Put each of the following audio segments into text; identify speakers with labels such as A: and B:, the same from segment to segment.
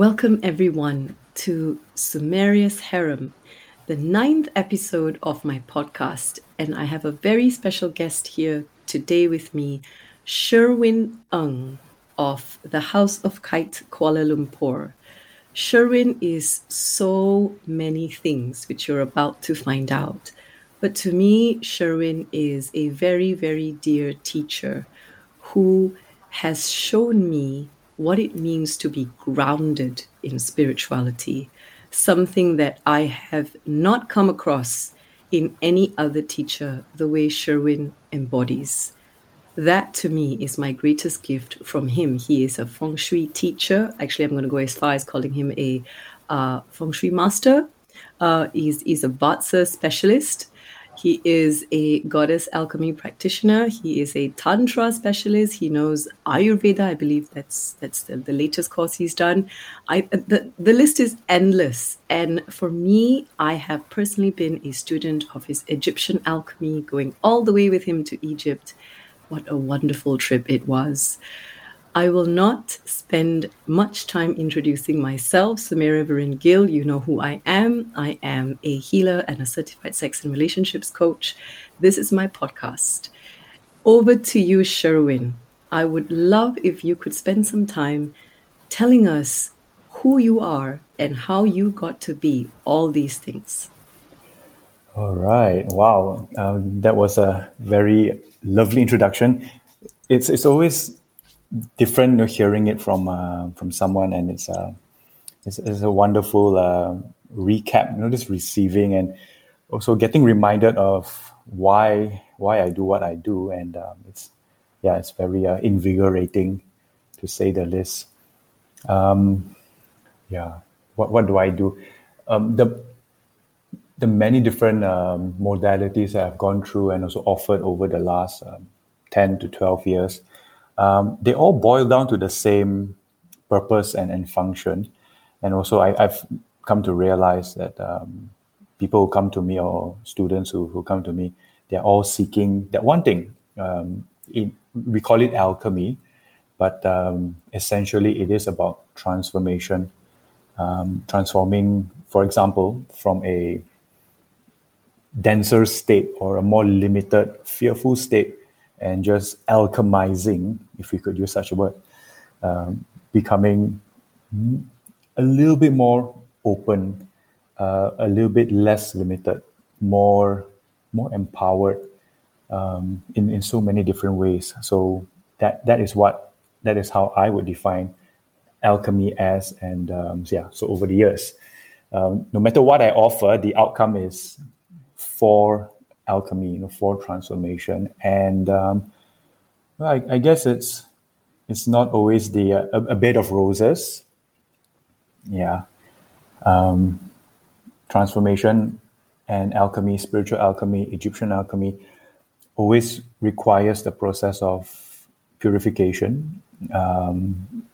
A: Welcome, everyone, to Sumeria's Harem, the ninth episode of my podcast. And I have a very special guest here today with me, Sherwin Ng of the House of Kite Kuala Lumpur. Sherwin is so many things, which you're about to find out. But to me, Sherwin is a very, very dear teacher who has shown me what it means to be grounded in spirituality, something that I have not come across in any other teacher the way Sherwin embodies. That to me is my greatest gift from him. He is a feng shui teacher. Actually, I'm going to go as far as calling him a uh, feng shui master. Uh, he's, he's a Vatsa specialist. He is a goddess alchemy practitioner. He is a tantra specialist. He knows Ayurveda. I believe that's that's the, the latest course he's done. I the, the list is endless. And for me, I have personally been a student of his Egyptian alchemy, going all the way with him to Egypt. What a wonderful trip it was. I will not spend much time introducing myself. Sumeria Varin Gill, you know who I am. I am a healer and a certified sex and relationships coach. This is my podcast. Over to you, Sherwin. I would love if you could spend some time telling us who you are and how you got to be all these things.
B: All right. Wow. Um, that was a very lovely introduction. It's, it's always different you know, hearing it from uh, from someone, and it's uh, it's, it's a wonderful uh, recap. You know, just receiving and also getting reminded of why why I do what I do, and um, it's yeah, it's very uh, invigorating to say the least. Um, yeah, what what do I do? Um, the the many different um, modalities I've gone through and also offered over the last um, 10 to 12 years um, they all boil down to the same purpose and, and function. And also, I, have come to realize that um, people who come to me or students who, who come to me, they're all seeking that one thing. Um, in, we call it alchemy, but um, essentially, it is about transformation, um, transforming, for example, from a denser state or a more limited, fearful state and just alchemizing, if we could use such a word, um, becoming a little bit more open, uh, a little bit less limited, more more empowered um, in in so many different ways. So that that is what that is how I would define alchemy as, and um, yeah. So over the years, um, no matter what I offer, the outcome is for alchemy, you know, for transformation. And um, well, I, I, guess it's it's not always the uh, a, a, bed of roses. Yeah, um, transformation and alchemy, spiritual alchemy, Egyptian alchemy, always requires the process of purification, um,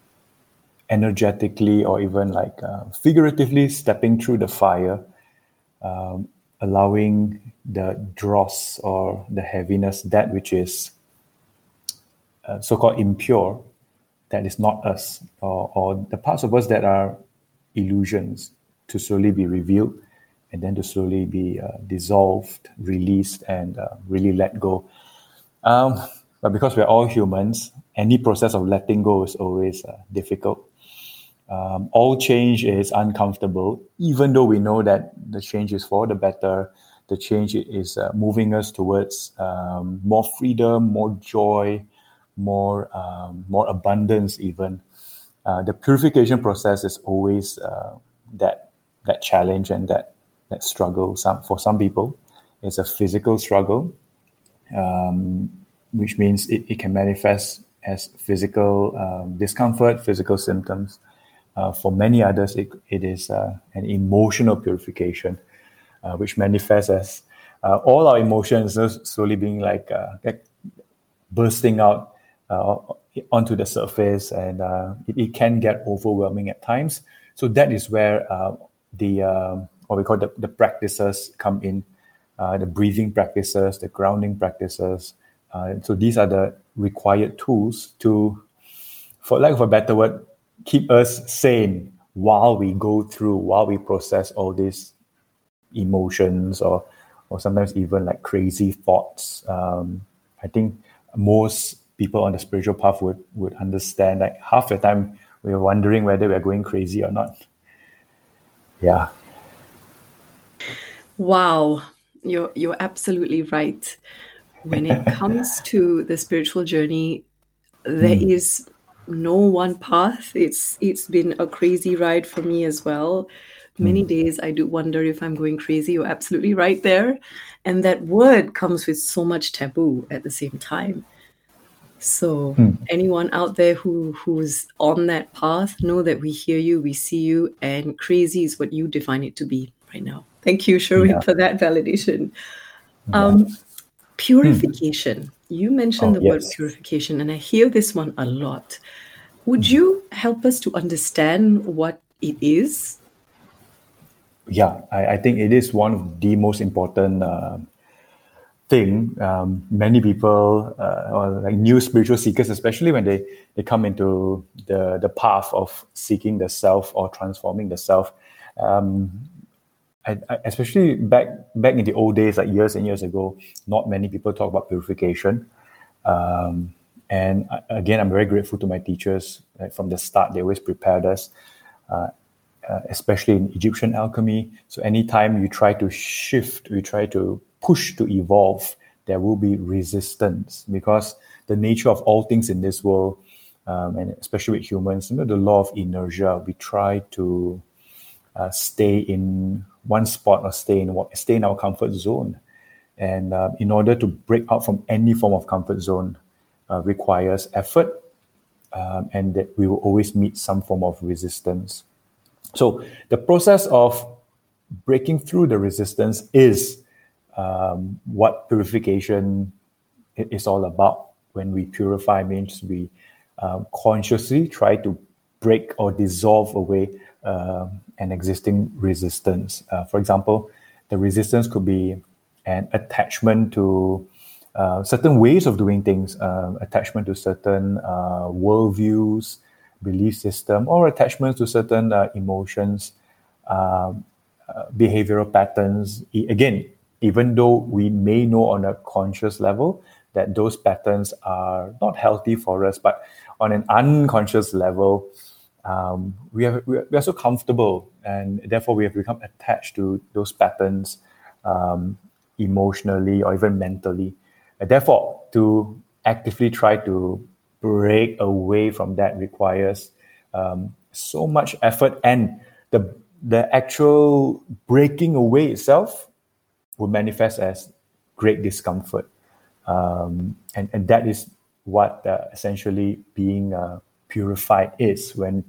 B: energetically or even like uh, figuratively stepping through the fire. Um, allowing the dross or the heaviness, that which is uh, so called impure, that is not us, or, or the parts of us that are illusions, to slowly be revealed and then to slowly be uh, dissolved, released, and uh, really let go. Um, but because we're all humans, any process of letting go is always uh, difficult. Um, all change is uncomfortable, even though we know that the change is for the better. The change is uh, moving us towards um, more freedom, more joy, more um, more abundance. Even uh, the purification process is always uh, that that challenge and that that struggle. Some for some people, it's a physical struggle, um, which means it, it can manifest as physical um, discomfort, physical symptoms. Uh, for many others, it, it is uh, an emotional purification, uh, which manifests as uh, all our emotions slowly being like, uh, like bursting out uh, onto the surface, and it, it, can get overwhelming at times. So that is where the um, what we call the, the practices come in, the breathing practices, the grounding practices. so these are the required tools to, for lack of a better word, keep us sane while we go through, while we process all these emotions or or sometimes even like crazy thoughts. Um, I think most people on the spiritual path would would understand like half the time we're wondering whether we're going crazy or not. Yeah.
A: Wow. You're you're absolutely right. When it comes to the spiritual journey, there mm. is no one path. It's it's been a crazy ride for me as well. Many mm. days I do wonder if I'm going crazy. You're absolutely right there. And that word comes with so much taboo at the same time. So mm. anyone out there who who's on that path, know that we hear you, we see you, and crazy is what you define it to be right now. Thank you, Sherwin, yeah. for that validation. Um, purification. Mm. You mentioned oh, the yes. word purification, and I hear this one a lot. Would mm. you help us to understand what it is?
B: Yeah, I, I think it is one of the most important uh, thing. Um, many people, uh, or like new spiritual seekers, especially when they, they come into the, the path of seeking the self or transforming the self, um, I, I, especially back back in the old days, like years and years ago, not many people talk about purification. Um, and again, I'm very grateful to my teachers. Like from the start, they always prepared us, uh, uh, especially in Egyptian alchemy. So anytime you try to shift, you try to push to evolve, there will be resistance because the nature of all things in this world, um, and especially with humans, you know, the law of inertia, we try to uh, stay in one spot or stay in what stay in our comfort zone. And uh, in order to break out from any form of comfort zone, uh, requires effort, um, and that we will always meet some form of resistance. So the process of breaking through the resistance is um, what purification is all about. When we purify, means we um, consciously try to break or dissolve away an existing resistance. Uh, for example, the resistance could be an attachment to uh, certain ways of doing things, uh, attachment to certain uh, worldviews, belief system, or attachments to certain uh, emotions, um, behavioral patterns. again, even though we may know on a conscious level that those patterns are not healthy for us, but on an unconscious level, um, we, have, we are so comfortable and therefore we have become attached to those patterns um, emotionally or even mentally. And therefore, to actively try to break away from that requires um, so much effort and the the actual breaking away itself will manifest as great discomfort um, and, and that is what uh, essentially being uh, purified is when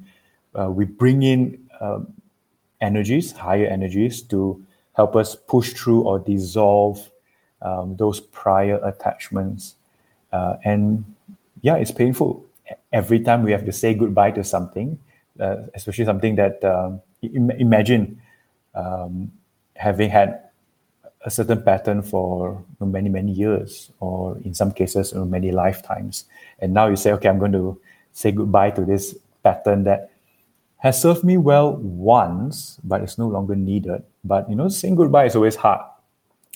B: uh, we bring in um, energies, higher energies, to help us push through or dissolve um, those prior attachments. Uh, and yeah, it's painful every time we have to say goodbye to something, uh, especially something that um, Im- imagine um, having had a certain pattern for many many years, or in some cases many lifetimes, and now you say, okay, I'm going to say goodbye to this pattern that has served me well once, but it's no longer needed. But you know, saying goodbye is always hard.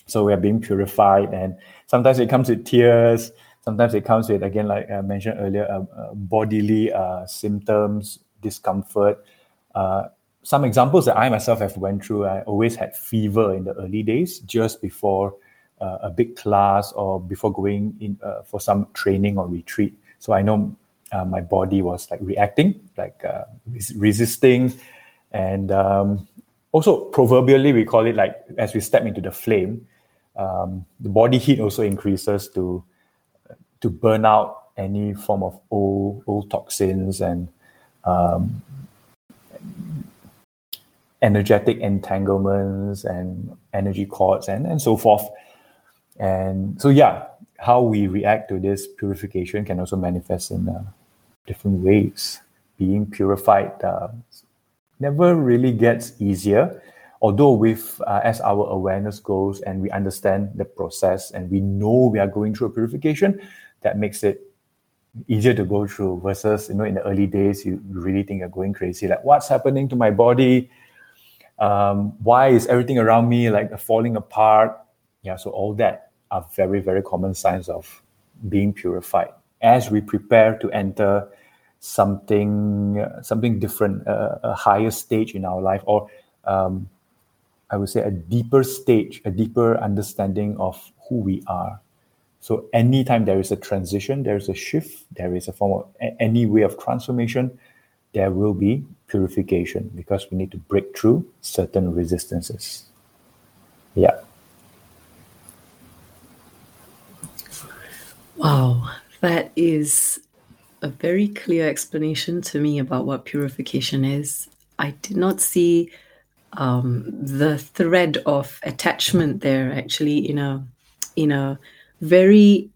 B: So we are being purified, and sometimes it comes with tears. Sometimes it comes with again, like I mentioned earlier, uh, uh, bodily uh, symptoms, discomfort. Uh, some examples that I myself have went through. I always had fever in the early days, just before uh, a big class or before going in uh, for some training or retreat. So I know uh, my body was like reacting, like uh, res- resisting, and um, also proverbially we call it like as we step into the flame, um, the body heat also increases to to burn out any form of old old toxins and um, energetic entanglements and energy cords and, and so forth. And so, yeah, how we react to this purification can also manifest in uh, different ways. Being purified uh, never really gets easier. Although, with uh, as our awareness goes and we understand the process and we know we are going through a purification, that makes it easier to go through versus you know in the early days you really think you're going crazy like what's happening to my body um, why is everything around me like falling apart yeah so all that are very very common signs of being purified as we prepare to enter something uh, something different uh, a higher stage in our life or um, i would say a deeper stage a deeper understanding of who we are so anytime there is a transition, there is a shift, there is a form of any way of transformation, there will be purification because we need to break through certain resistances. Yeah.
A: Wow, that is a very clear explanation to me about what purification is. I did not see um, the thread of attachment there actually in a in a very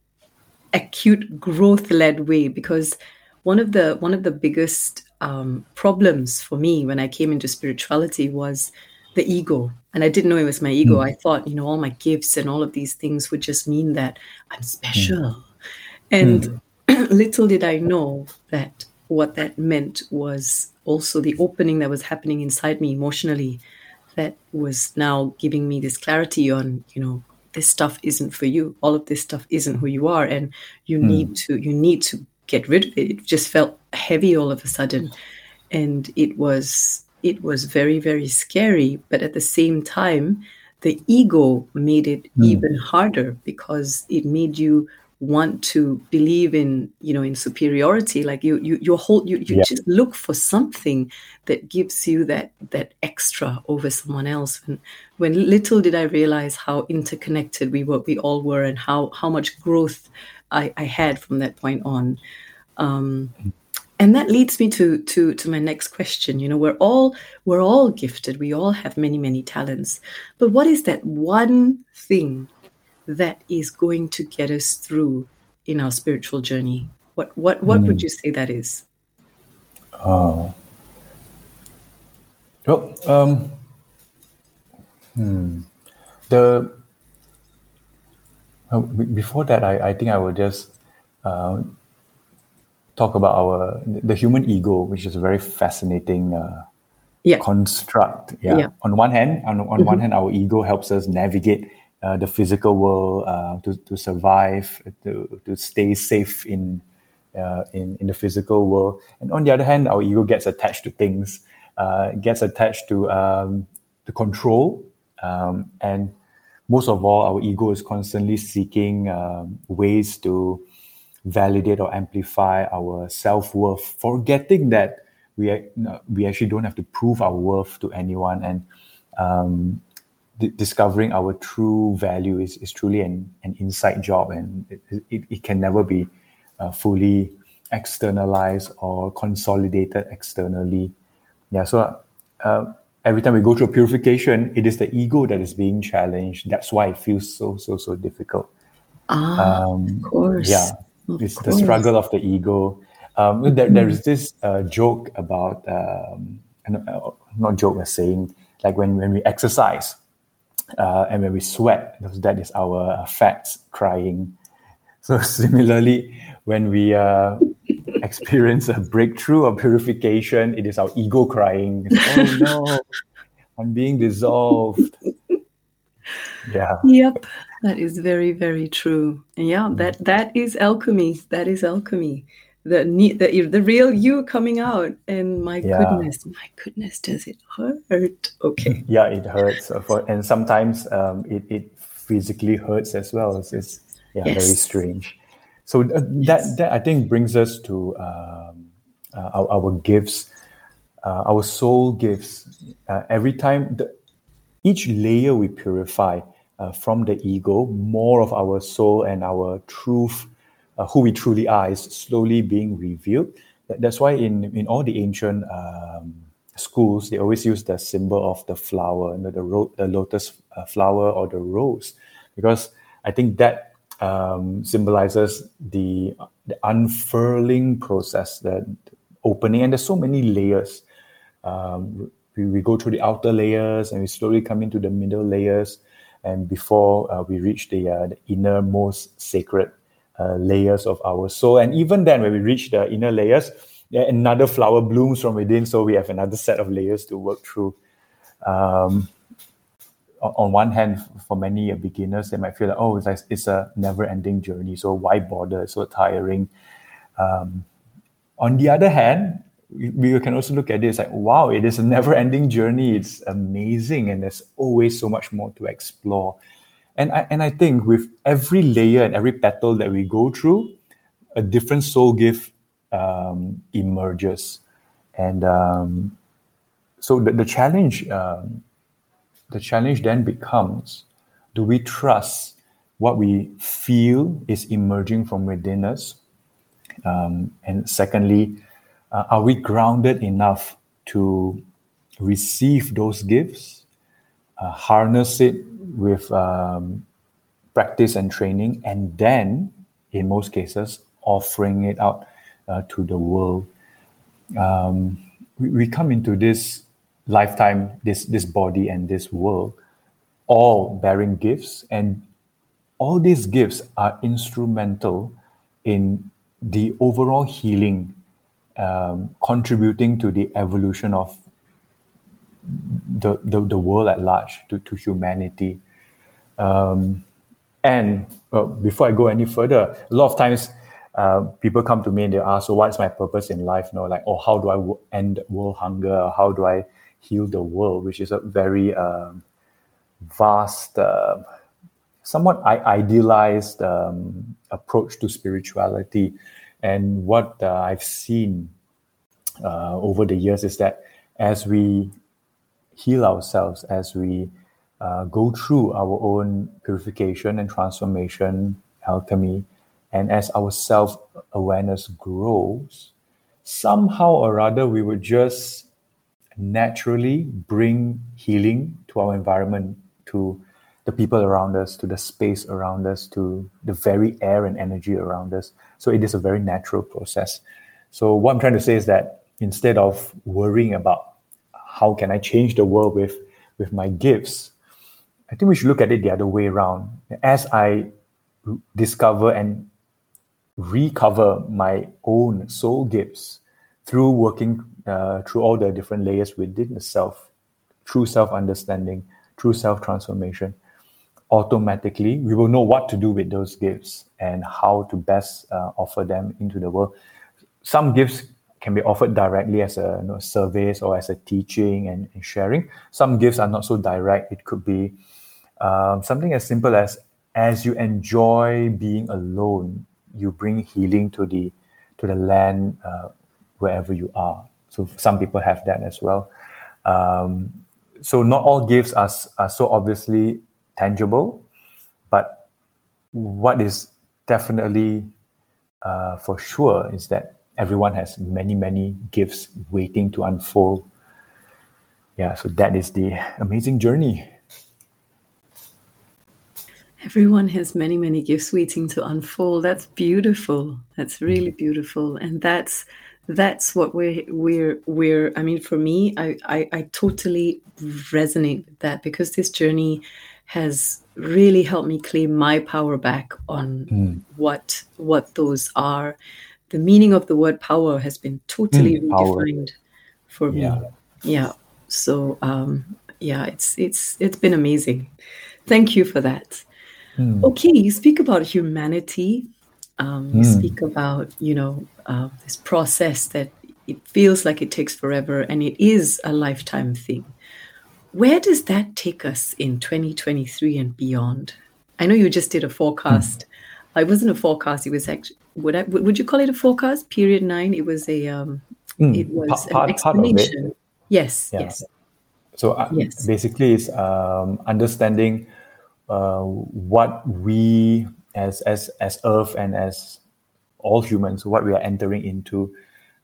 A: acute growth led way because one of the one of the biggest um, problems for me when I came into spirituality was the ego. And I didn't know it was my ego. Mm. I thought, you know, all my gifts and all of these things would just mean that I'm special. Mm. And mm. little did I know that what that meant was also the opening that was happening inside me emotionally that was now giving me this clarity on, you know, this stuff isn't for you all of this stuff isn't who you are and you mm. need to you need to get rid of it it just felt heavy all of a sudden and it was it was very very scary but at the same time the ego made it mm. even harder because it made you want to believe in you know in superiority like you you your whole you, you yeah. just look for something that gives you that that extra over someone else. And when little did i realize how interconnected we were we all were and how how much growth i i had from that point on. Um and that leads me to to to my next question. You know we're all we're all gifted. We all have many many talents. But what is that one thing that is going to get us through in our spiritual journey? What what what mm. would hmm. you say that is?
B: Oh. Well, um, hmm. the uh, before that, I, I think I will just uh, talk about our the human ego, which is a very fascinating uh, yeah. construct. Yeah. yeah. On one hand, on, on mm-hmm. one hand, our ego helps us navigate uh, the physical world uh, to, to survive, to, to stay safe in, uh, in, in the physical world. And on the other hand, our ego gets attached to things, uh, gets attached to, um, control. Um, and most of all, our ego is constantly seeking um, ways to validate or amplify our self worth, forgetting that we, we actually don't have to prove our worth to anyone. And um, d- discovering our true value is, is truly an, an inside job and it, it, it can never be uh, fully externalized or consolidated externally. Yeah, so uh, every time we go through purification, it is the ego that is being challenged. That's why it feels so, so, so difficult.
A: Ah, um, of course.
B: Yeah, of it's course. the struggle of the ego. Um, there, there is this uh, joke about, um, uh, not joke, a saying, like when, when we exercise, uh, and when we sweat, that is our uh, fats crying. So similarly, when we uh, experience a breakthrough or purification, it is our ego crying. oh no, I'm being dissolved. Yeah.
A: Yep, that is very very true. Yeah, that that is alchemy. That is alchemy the the the real you coming out and my yeah. goodness my goodness does it hurt okay
B: yeah it hurts and sometimes um, it, it physically hurts as well it's, it's yeah yes. very strange so uh, that yes. that i think brings us to um, uh, our, our, gifts uh, our soul gifts uh, every time the, each layer we purify uh, from the ego more of our soul and our truth uh, who we truly are is slowly being revealed. That's why in, in all the ancient um, schools, they always use the symbol of the flower, the, ro- the lotus uh, flower or the rose, because I think that um, symbolizes the, the unfurling process, the opening, and there's so many layers. Um, we, we go through the outer layers and we slowly come into the middle layers, and before uh, we reach the, uh, the innermost sacred layers of our soul. And even then, when we reach the inner layers, another flower blooms from within. So we have another set of layers to work through. Um, on one hand, for many beginners, they might feel like, oh, it's, like, it's a never-ending journey. So why bother? It's so tiring. Um, on the other hand, we, can also look at as like, wow, it is a never-ending journey. It's amazing, and there's always so much more to explore. And I, and I think with every layer and every petal that we go through, a different soul gift um, emerges. And um, so the, the challenge um, the challenge then becomes do we trust what we feel is emerging from within us? Um, and secondly, uh, are we grounded enough to receive those gifts, uh, harness it with um, practice and training, and then, in most cases, offering it out uh, to the world? Um, we, we come into this lifetime, this this body and this world, all bearing gifts, and all these gifts are instrumental in the overall healing, um, contributing to the evolution of the, the, the world at large, to, to humanity. Um, and uh, before I go any further, a lot of times uh, people come to me and they ask, "So, what's my purpose in life?" You know, like, "Oh, how do I end world hunger? How do I heal the world, which is a very um, vast, uh, somewhat idealized um, approach to spirituality. And what uh, I've seen uh, over the years is that as we heal ourselves, as we uh, go through our own purification and transformation, alchemy, and as our self awareness grows, somehow or other we would just naturally bring healing to our environment, to the people around us, to the space around us, to the very air and energy around us. So it is a very natural process. So what I'm trying to say is that instead of worrying about how can I change the world with with my gifts, I think we should look at it the other way around. As I discover and recover my own soul gifts through working uh, through all the different layers within the self, through self understanding, through self transformation, automatically we will know what to do with those gifts and how to best uh, offer them into the world. Some gifts can be offered directly as a you know, service or as a teaching and, and, sharing. Some gifts are not so direct. It could be um, something as simple as as you enjoy being alone, you bring healing to the to the land uh, wherever you are. So some people have that as well. Um, so not all gifts are, are so obviously tangible, but what is definitely uh, for sure is that everyone has many, many gifts waiting to unfold. Yeah, so that is the amazing journey.
A: Everyone has many, many gifts waiting to unfold. That's beautiful. That's really mm-hmm. beautiful. And that's that's what we're we're we're i mean for me I, I i totally resonate with that because this journey has really helped me claim my power back on mm. what what those are the meaning of the word power has been totally mm, redefined for me yeah. yeah so um yeah it's it's it's been amazing thank you for that mm. okay you speak about humanity um, you mm. speak about, you know, uh, this process that it feels like it takes forever and it is a lifetime thing. Where does that take us in 2023 and beyond? I know you just did a forecast. Mm. It wasn't a forecast. It was actually would I would you call it a forecast? Period nine. It was a um, mm. it was
B: part, an explanation.
A: Yes, yeah. yes.
B: So uh, yes. basically, it's um, understanding uh, what we as as as Earth and as all humans, what we are entering into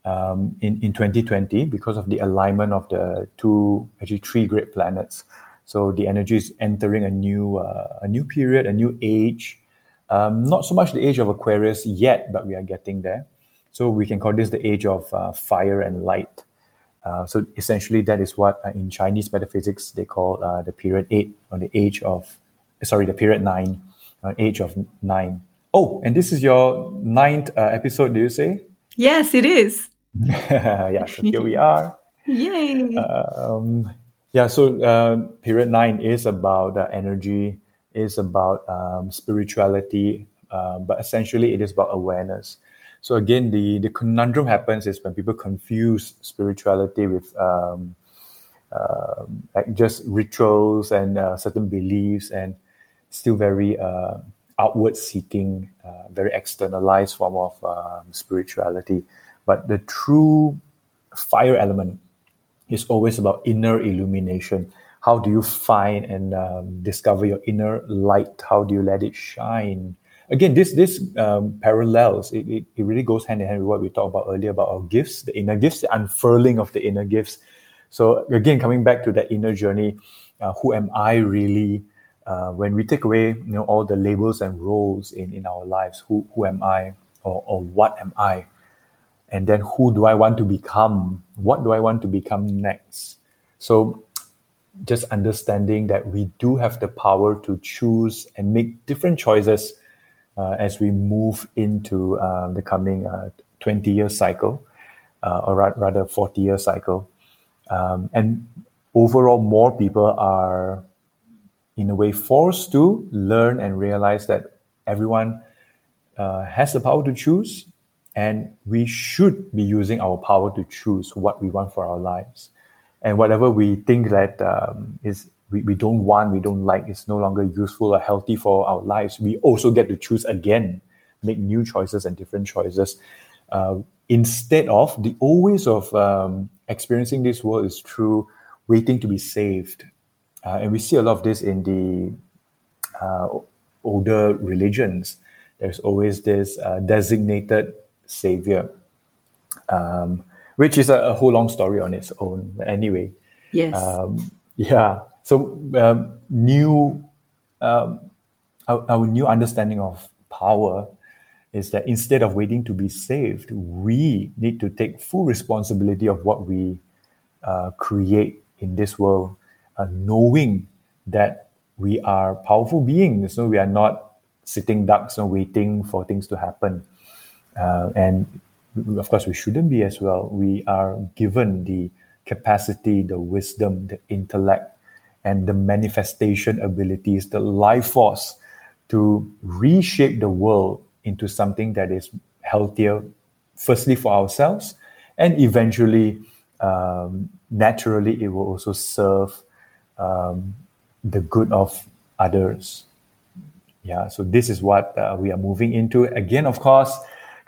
B: um, in in 2020 because of the alignment of the two actually three great planets. So the energy is entering a new uh, a new period, a new age. Um, not so much the age of Aquarius yet, but we are getting there. So we can call this the age of uh, fire and light. Uh, so essentially, that is what uh, in Chinese metaphysics they call uh, the period eight or the age of, sorry, the period nine uh, age of nine. Oh, and this is your ninth uh, episode, do you say?
A: Yes, it is.
B: yeah, so here we are.
A: Yay.
B: Um, yeah, so uh, period nine is about energy, is about um, spirituality, uh, but essentially it is about awareness. So again, the the conundrum happens is when people confuse spirituality with um, uh, like just rituals and uh, certain beliefs, and still very uh, outward seeking, uh, very externalized form of um, spirituality. But the true fire element is always about inner illumination. How do you find and um, discover your inner light? How do you let it shine? Again, this this um, parallels. It, it, it really goes hand in hand with what we talked about earlier about our gifts, the inner gifts, the unfurling of the inner gifts. So again, coming back to that inner journey, uh, who am I really? Uh, when we take away, you know, all the labels and roles in, in our lives, who who am I, or or what am I? and then who do I want to become? What do I want to become next? So, just understanding that we do have the power to choose and make different choices uh, as we move into uh, the coming uh, 20 year cycle, uh, or rather 40 year cycle. Um, and overall, more people are, in a way, forced to learn and realize that everyone uh, has the power to choose and we should be using our power to choose what we want for our lives. And whatever we think that um, is we, we don't want, we don't like, is no longer useful or healthy for our lives, we also get to choose again, make new choices and different choices. Uh, instead of the old ways of um, experiencing this world is through waiting to be saved. Uh, and we see a lot of this in the uh, older religions. There's always this uh, designated savior, um, which is a, a, whole long story on its own. But anyway,
A: yes, um,
B: yeah. So um, new, um, our, our new understanding of power is that instead of waiting to be saved, we need to take full responsibility of what we uh, create in this world, uh, knowing that we are powerful beings. So we are not sitting ducks and waiting for things to happen. Uh, and of course, we shouldn't be as well. We are given the capacity, the wisdom, the intellect, and the manifestation abilities, the life force to reshape the world into something that is healthier, firstly for ourselves, and eventually, um, naturally, it will also serve um, the good of others. Yeah, so this is what uh, we are moving into. Again, of course,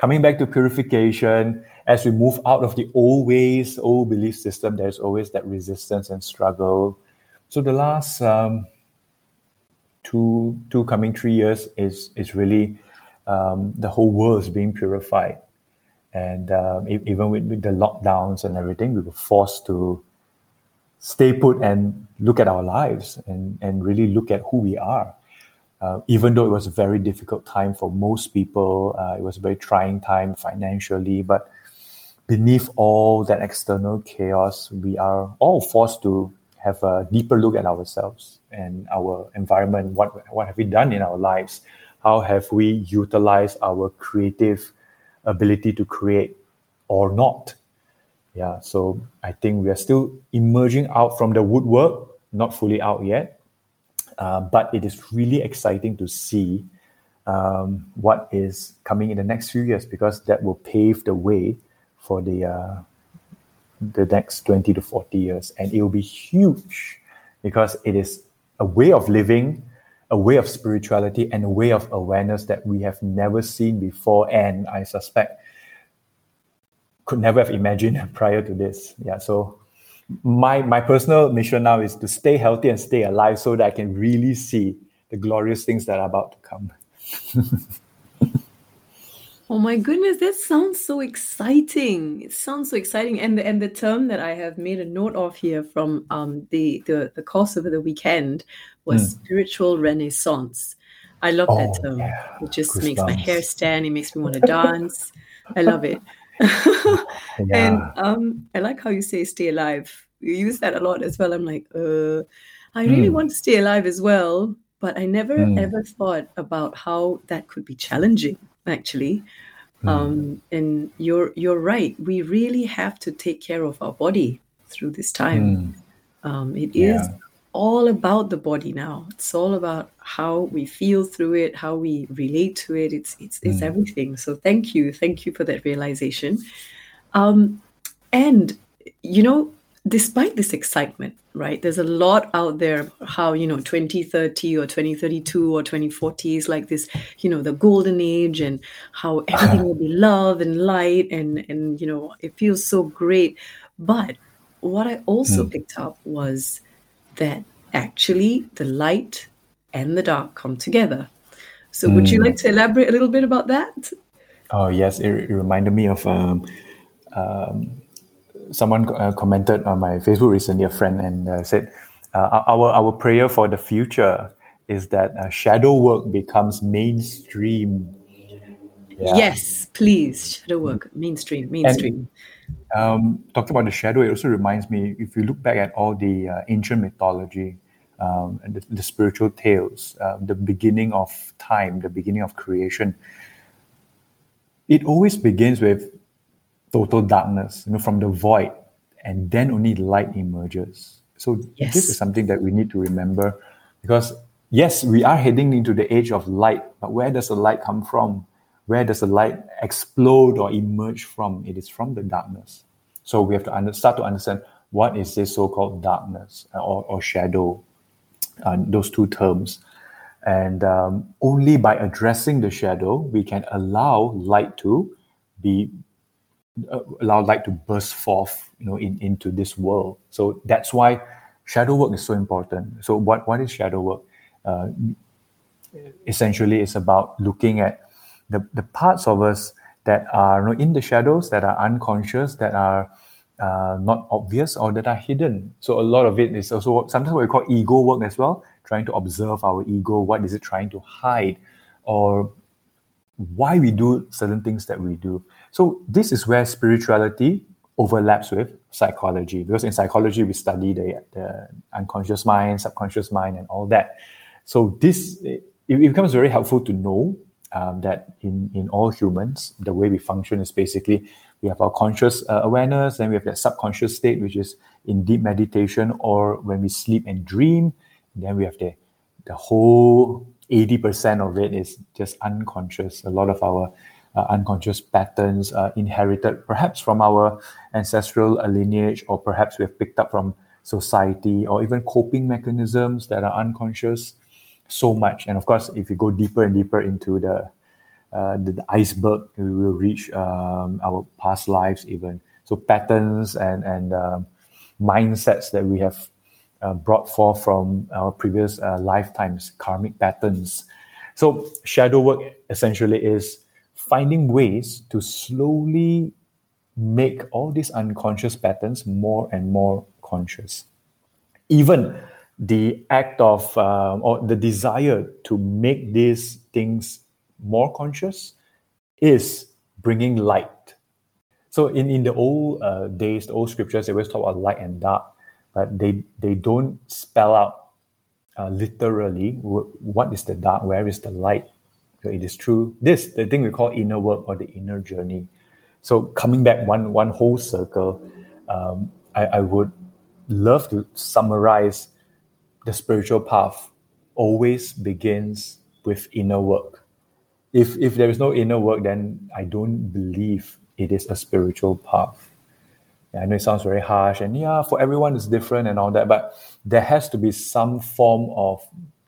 B: coming back to purification, as we move out of the old ways, old belief system, there's always that resistance and struggle. So the last um, two two coming three years is is really um, the whole world is being purified, and um, even with, with the lockdowns and everything, we were forced to stay put and look at our lives and and really look at who we are uh, even though it was a very difficult time for most people, uh, it was a very trying time financially. But beneath all that external chaos, we are all forced to have a deeper look at ourselves and our environment. What what have we done in our lives? How have we utilized our creative ability to create or not? Yeah, so I think we are still emerging out from the woodwork, not fully out yet uh, but it is really exciting to see um, what is coming in the next few years because that will pave the way for the uh, the next 20 to 40 years. And it will be huge because it is a way of living a way of spirituality and a way of awareness that we have never seen before and i suspect could never have imagined prior to this. Yeah so my my personal mission now is to stay healthy and stay alive so that I can really see the glorious things that are about to come.
A: oh my goodness, that sounds so exciting. It sounds so exciting. And the and the term that I have made a note of here from um the the, the course over the weekend was mm. spiritual renaissance. I love oh, that term. Yeah. It just makes my hair stand, it makes me want to dance. I love it. yeah. And um, I like how you say stay alive. You use that a lot as well. I'm like, uh, I really mm. want to stay alive as well, but I never mm. ever thought about how that could be challenging, actually. Mm. Um, and you're you're right. We really have to take care of our body through this time. Mm. Um, it yeah. is all about the body now. It's all about how we feel through it, how we relate to it. It's it's it's mm. everything. So thank you, thank you for that realization. Um, and you know, despite this excitement, right? There's a lot out there how, you know, 2030 or 2032 or 2040 is like this, you know, the golden age and how everything will be love and light and and you know, it feels so great. But what I also mm. picked up was that actually the light and the dark come together. So, mm. would you hmm. like to elaborate a little bit about that?
B: Oh, yes. It, it reminded me of um, um, someone uh, commented on my Facebook recently, a friend, and uh, said, uh, our, our prayer for the future is that uh, shadow work becomes mainstream.
A: Yeah. Yes, please. Shadow work, mainstream, mainstream. And,
B: um, talking about the shadow, it also reminds me if you look back at all the uh, ancient mythology um, and the, the, spiritual tales, uh, the beginning of time, the beginning of creation, it always begins with total darkness, you know, from the void, and then only light emerges. So yes. this is something that we need to remember because yes, we are heading into the age of light, but where does the light come from? Where does the light explode or emerge from? It is from the darkness. So we have to under, start to understand what is this so-called darkness uh, or, or shadow, uh, those two terms. And um, only by addressing the shadow, we can allow light to be uh, allow light to burst forth, you know, in, into this world. So that's why shadow work is so important. So what what is shadow work? Uh, essentially, it's about looking at the, the parts of us that are you know, in the shadows, that are unconscious, that are uh, not obvious or that are hidden. So a lot of it is also sometimes what we call ego work as well, trying to observe our ego. What is it trying to hide, or why we do certain things that we do. So this is where spirituality overlaps with psychology because in psychology we study the, the unconscious mind, subconscious mind, and all that. So this it, it becomes very helpful to know um, that in, in all humans, the way we function is basically we have our conscious uh, awareness, and we have that subconscious state, which is in deep meditation or when we sleep and dream. And then we have the, the whole 80% of it is just unconscious. A lot of our uh, unconscious patterns are inherited perhaps from our ancestral lineage, or perhaps we have picked up from society, or even coping mechanisms that are unconscious so much. And of course, if you go deeper and deeper into the uh, the, the, iceberg, we will reach um, our past lives even. So patterns and and um, mindsets that we have uh, brought forth from our previous uh, lifetimes, karmic patterns. So shadow work essentially is finding ways to slowly make all these unconscious patterns more and more conscious. Even the act of um, or the desire to make these things more conscious is bringing light. So in, in the old uh, days, the old scriptures, they always talk about light and dark, but they, they don't spell out uh, literally what is the dark, where is the light. So it is true. This, the thing we call inner work or the inner journey. So coming back one, one whole circle, um, I, I would love to summarize the spiritual path always begins with inner work. If, if there is no inner work, then I don't believe it is a spiritual path. I know it sounds very harsh, and yeah, for everyone it's different and all that, but there has to be some form of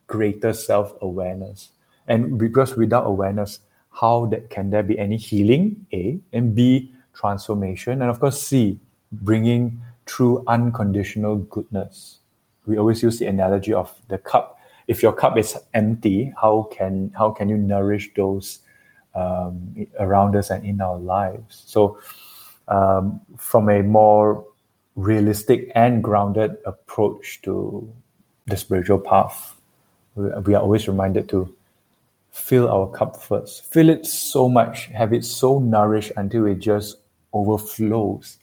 B: greater self awareness. And because without awareness, how that can there be any healing? A and B transformation, and of course C bringing true unconditional goodness we always use the analogy of the cup. If your cup is empty, how can how can you nourish those um, around us and in our lives? So, um, from a more realistic and grounded approach to the spiritual path, we, we are always reminded to fill our cup first. Fill it so much, have it so nourished until it just overflows.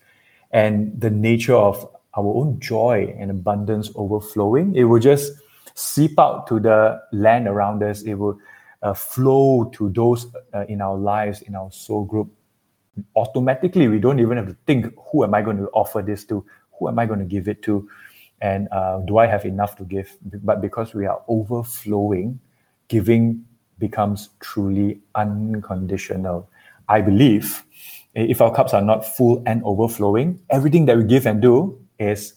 B: And the nature of our own joy and abundance overflowing, it will just seep out to the land around us. It will uh, flow to those uh, in our lives, in our soul group. Automatically, we don't even have to think, who am I going to offer this to? Who am I going to give it to? And uh, do I have enough to give? But because we are overflowing, giving becomes truly unconditional. I believe if our cups are not full and overflowing, everything that we give and do is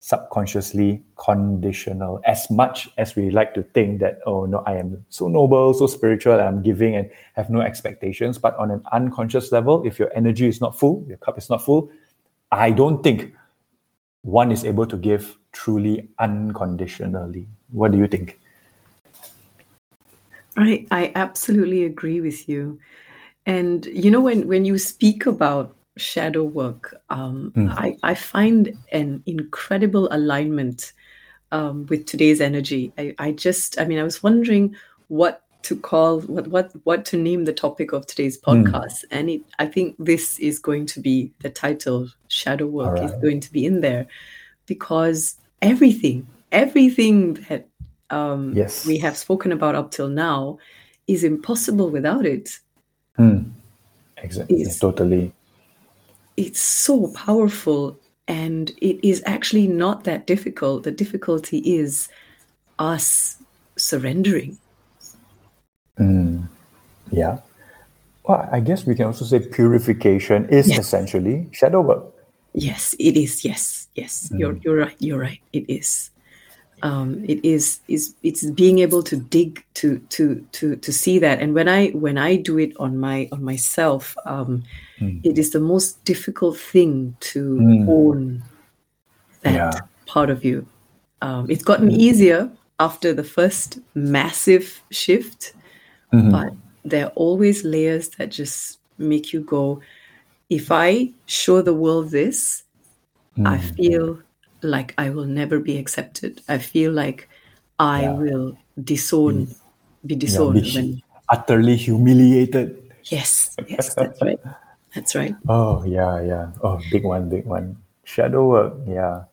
B: subconsciously conditional. As much as we like to think that oh no i am so noble so spiritual i'm giving and have no expectations. But on an unconscious level if your energy is not full your cup is not full i don't think one is able to give truly unconditionally. What do you think?
A: I i absolutely agree with you. And you know when when you speak about shadow work, um, mm. I, I find an incredible alignment um, with today's energy. I, I just, I mean, I was wondering what to call what what what to name the topic of today's hmm. podcast mm. and it i think this is going to be the title shadow work right. is going to be in there because everything everything that um, yes. we have spoken about up till now is impossible without it
B: mm. exactly totally
A: it's so powerful and it is actually not that difficult. The difficulty is us surrendering.
B: Mm, yeah. Well, I guess we can also say purification is yes. essentially shadow work.
A: Yes, it is. Yes, yes. Mm. You're you're right. You're right. It is um, it is is it's being able to dig to to to to see that and when i when i do it on my on myself um, mm. it is the most difficult thing to mm. own that yeah. part of you um, it's gotten mm. easier after the first massive shift mm-hmm. but there are always layers that just make you go if i show the world this i mm. feel like I will never be accepted. I feel like I yeah. will disown, mm. be disowned.
B: Yeah, be utterly humiliated.
A: Yes, yes, that's right. That's right.
B: Oh yeah, yeah. Oh, big one, big one. Shadow work. Yeah.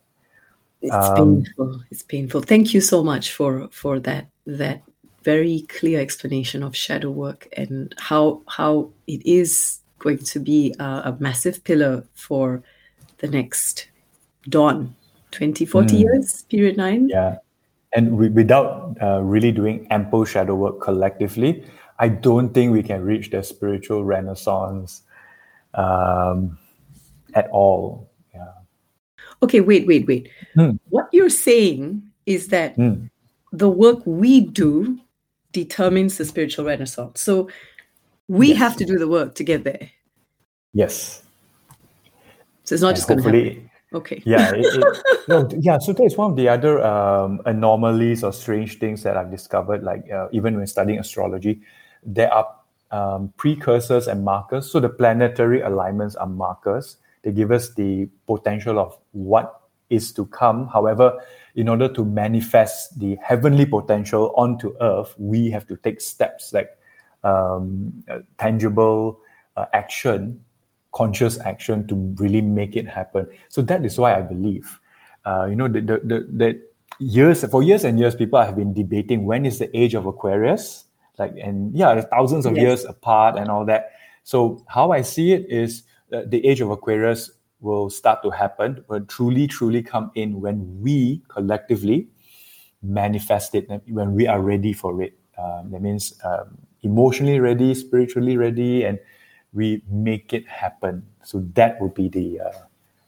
A: It's um, painful. It's painful. Thank you so much for for that that very clear explanation of shadow work and how how it is going to be a, a massive pillar for the next dawn 20, 40 mm. years, period nine.
B: Yeah. And we, without uh, really doing ample shadow work collectively, I don't think we can reach the spiritual renaissance um, at all. Yeah.
A: Okay, wait, wait, wait. Mm. What you're saying is that mm. the work we do determines the spiritual renaissance. So we yes. have to do the work to get there.
B: Yes.
A: So it's not and just going to happen. Okay.
B: Yeah. It, it, no, yeah. So that is one of the other um, anomalies or strange things that I've discovered. Like uh, even when studying astrology, there are um, precursors and markers. So the planetary alignments are markers. They give us the potential of what is to come. However, in order to manifest the heavenly potential onto Earth, we have to take steps like um, uh, tangible uh, action conscious action to really make it happen. So that is why I believe, uh, you know, the, the, the, the, years for years and years, people have been debating when is the age of Aquarius, like, and yeah, thousands of yes. years apart and all that. So how I see it is uh, the age of Aquarius will start to happen, will truly, truly come in when we collectively manifest it, when we are ready for it. Um, that means um, emotionally ready, spiritually ready, and we make it happen. So that would be the uh,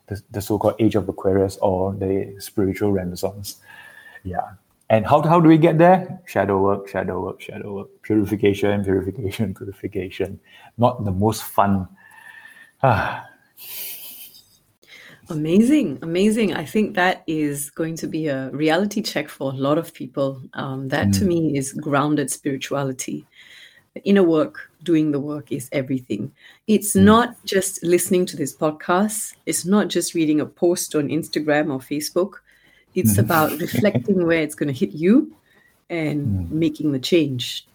B: the, the so-called age of Aquarius or the spiritual renaissance. Yeah. And how, how do we get there? Shadow work, shadow work, shadow work, purification, purification, purification. Not the most fun. Ah.
A: Amazing, amazing. I think that is going to be a reality check for a lot of people. Um, that mm. to me is grounded spirituality inner work, doing the work is everything. It's mm. not just listening to this podcast, it's not just reading a post on Instagram or Facebook. It's mm. about reflecting where it's going to hit you and mm. making the change.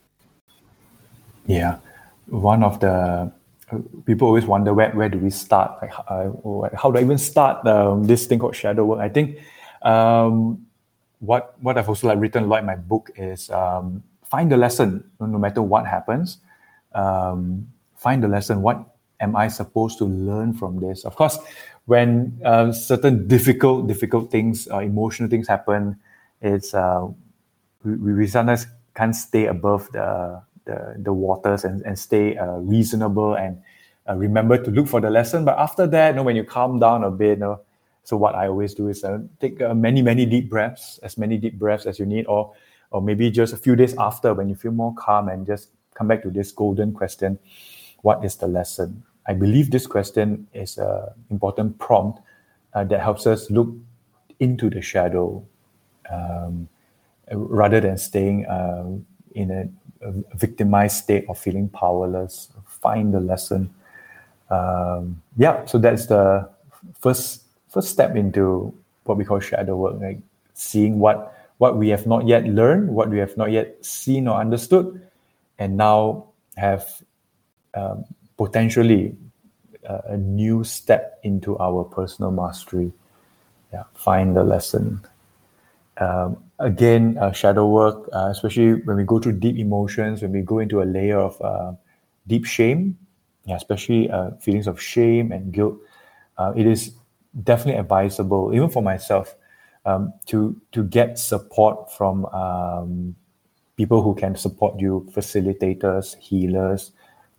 B: Yeah. One of the people always wonder where, where do we start? Like, uh, how do I even start um, this thing called shadow work? I think um, what what I've also like written a lot in my book is um, find the lesson no matter what happens. Um, find the lesson. What am I supposed to learn from this? Of course, when uh, certain difficult difficult things, uh, emotional things happen, it's uh, we, we sometimes can't stay above the the, the waters and, and stay uh, reasonable and uh, remember to look for the lesson. But after that, you know, when you calm down a bit, you know, so what I always do is uh, take uh, many, many deep breaths, as many deep breaths as you need, or or maybe just a few days after when you feel more calm and just come back to this golden question: What is the lesson? I believe this question is an important prompt uh, that helps us look into the shadow um, rather than staying uh, in a, a, victimized state of feeling powerless. Find the lesson. Um, yeah, so that's the first first step into what we call shadow work, like seeing what what we have not yet learned, what we have not yet seen or understood, and now have um, potentially uh, a new step into our personal mastery. Yeah, find the lesson. Um, again, uh, shadow work, uh, especially when we go through deep emotions, when we go into a layer of uh, deep shame, yeah, especially uh, feelings of shame and guilt, it is definitely advisable, even for myself, um, to to get support from um, people who can support you, facilitators, healers,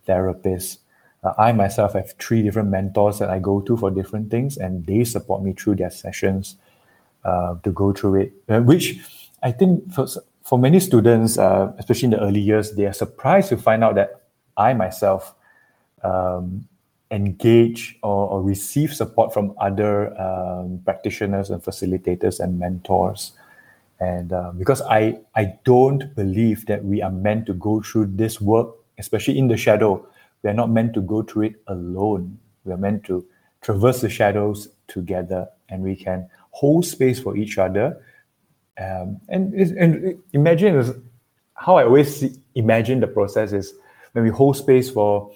B: therapists. Uh, I myself have three different mentors that I go to for different things, and they support me through their sessions uh, to go through it. Uh, which I think for for many students, uh, especially in the early years, they are surprised to find out that I myself um, engage or, or receive support from other um, practitioners and facilitators and mentors. And uh, because I, I don't believe that we are meant to go through this work, especially in the shadow, we are not meant to go through it alone. We are meant to traverse the shadows together and we can hold space for each other. Um, and, and imagine how I always imagine the process is when we hold space for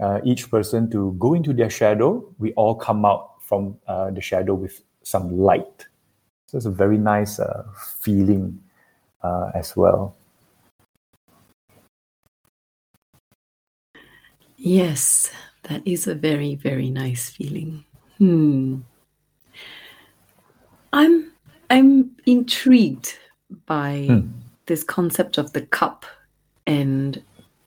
B: uh, each person to go into their shadow, we all come out from uh, the shadow with some light. So it's a very nice uh, feeling uh, as well.
A: Yes, that is a very, very nice feeling. Hmm. I'm I'm intrigued by hmm. this concept of the cup and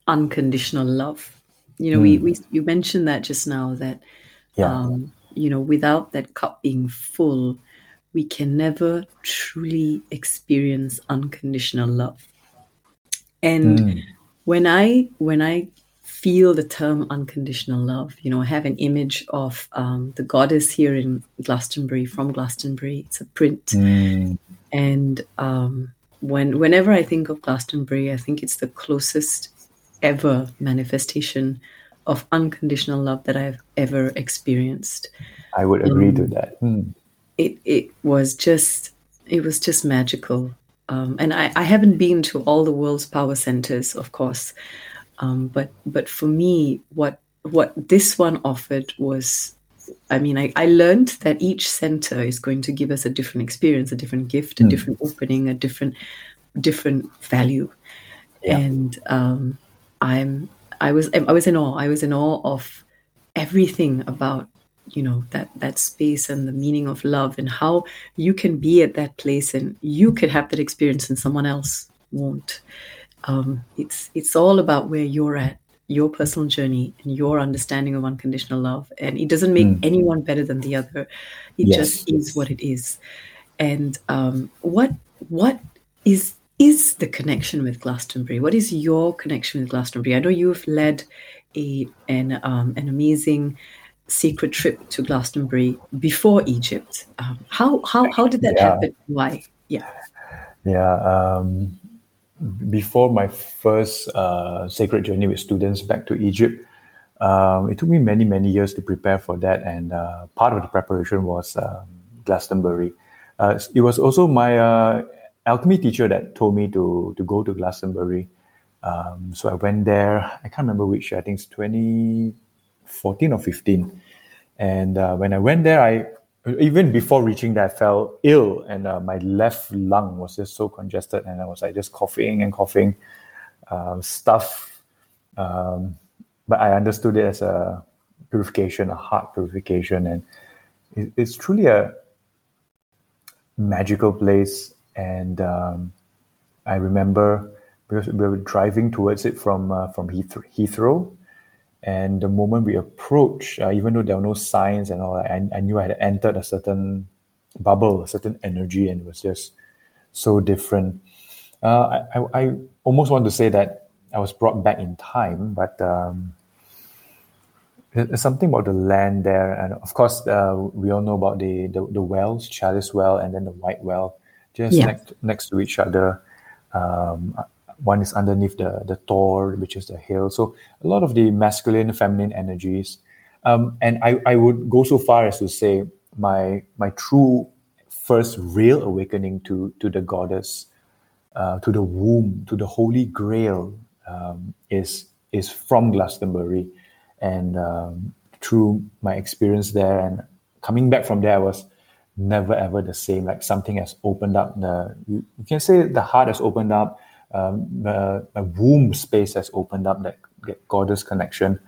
A: unconditional love you know mm. we, we you mentioned that just now that yeah. um, you know without that cup being full we can never truly experience unconditional love and mm. when i when i feel the term unconditional love you know i have an image of um, the goddess here in glastonbury from glastonbury it's a print mm. and um, when whenever i think of glastonbury i think it's the closest ever manifestation of unconditional love that I've ever experienced.
B: I would agree um, to that. Hmm.
A: It it was just it was just magical. Um, and I, I haven't been to all the world's power centers, of course, um, but but for me, what what this one offered was, I mean, I, I learned that each center is going to give us a different experience, a different gift, a mm. different opening, a different different value, yeah. and um, I'm I was I was in awe. I was in awe of everything about you know that that space and the meaning of love and how you can be at that place and you could have that experience and someone else won't. Um, it's it's all about where you're at, your personal journey and your understanding of unconditional love, and it doesn't make mm. anyone better than the other. It yes. just is what it is. And um, what what is is the connection with Glastonbury? What is your connection with Glastonbury? I know you've led a an um, an amazing secret trip to Glastonbury before Egypt. Um, how how how did that yeah. happen? Why? Yeah.
B: Yeah. Um, before my first uh, sacred journey with students back to Egypt, um, it took me many many years to prepare for that, and uh, part of the preparation was um, Glastonbury. Uh, it was also my uh, alchemy teacher that told me to to go to Glastonbury. Um, so I went there. I can't remember which. I think it's 2014 or 15. And uh, when I went there, I even before reaching that, I felt ill, and uh, my left lung was just so congested, and I was like just coughing and coughing, um, stuff. Um, but I understood it as a purification, a heart purification, and it, it's truly a magical place. And um, I remember because we were driving towards it from uh, from Heathrow, and the moment we approached, uh, even though there were no signs and all, I, I knew I had entered a certain bubble, a certain energy, and it was just so different. Uh, I, I, I, almost want to say that I was brought back in time, but um, there's something about the land there, and of course, uh, we all know about the, the, the wells, Chalice Well, and then the White Well, just yeah. next next to each other. Um, one is underneath the the Tor, which is the hill. So a lot of the masculine, feminine energies. Um, and I, I would go so far as to say my my true first real awakening to to the goddess, uh, to the womb, to the holy grail um, is is from Glastonbury, and um, through my experience there and coming back from there, I was never ever the same. Like something has opened up. The you can say the heart has opened up um, my, my womb space has opened up that, that goddess connection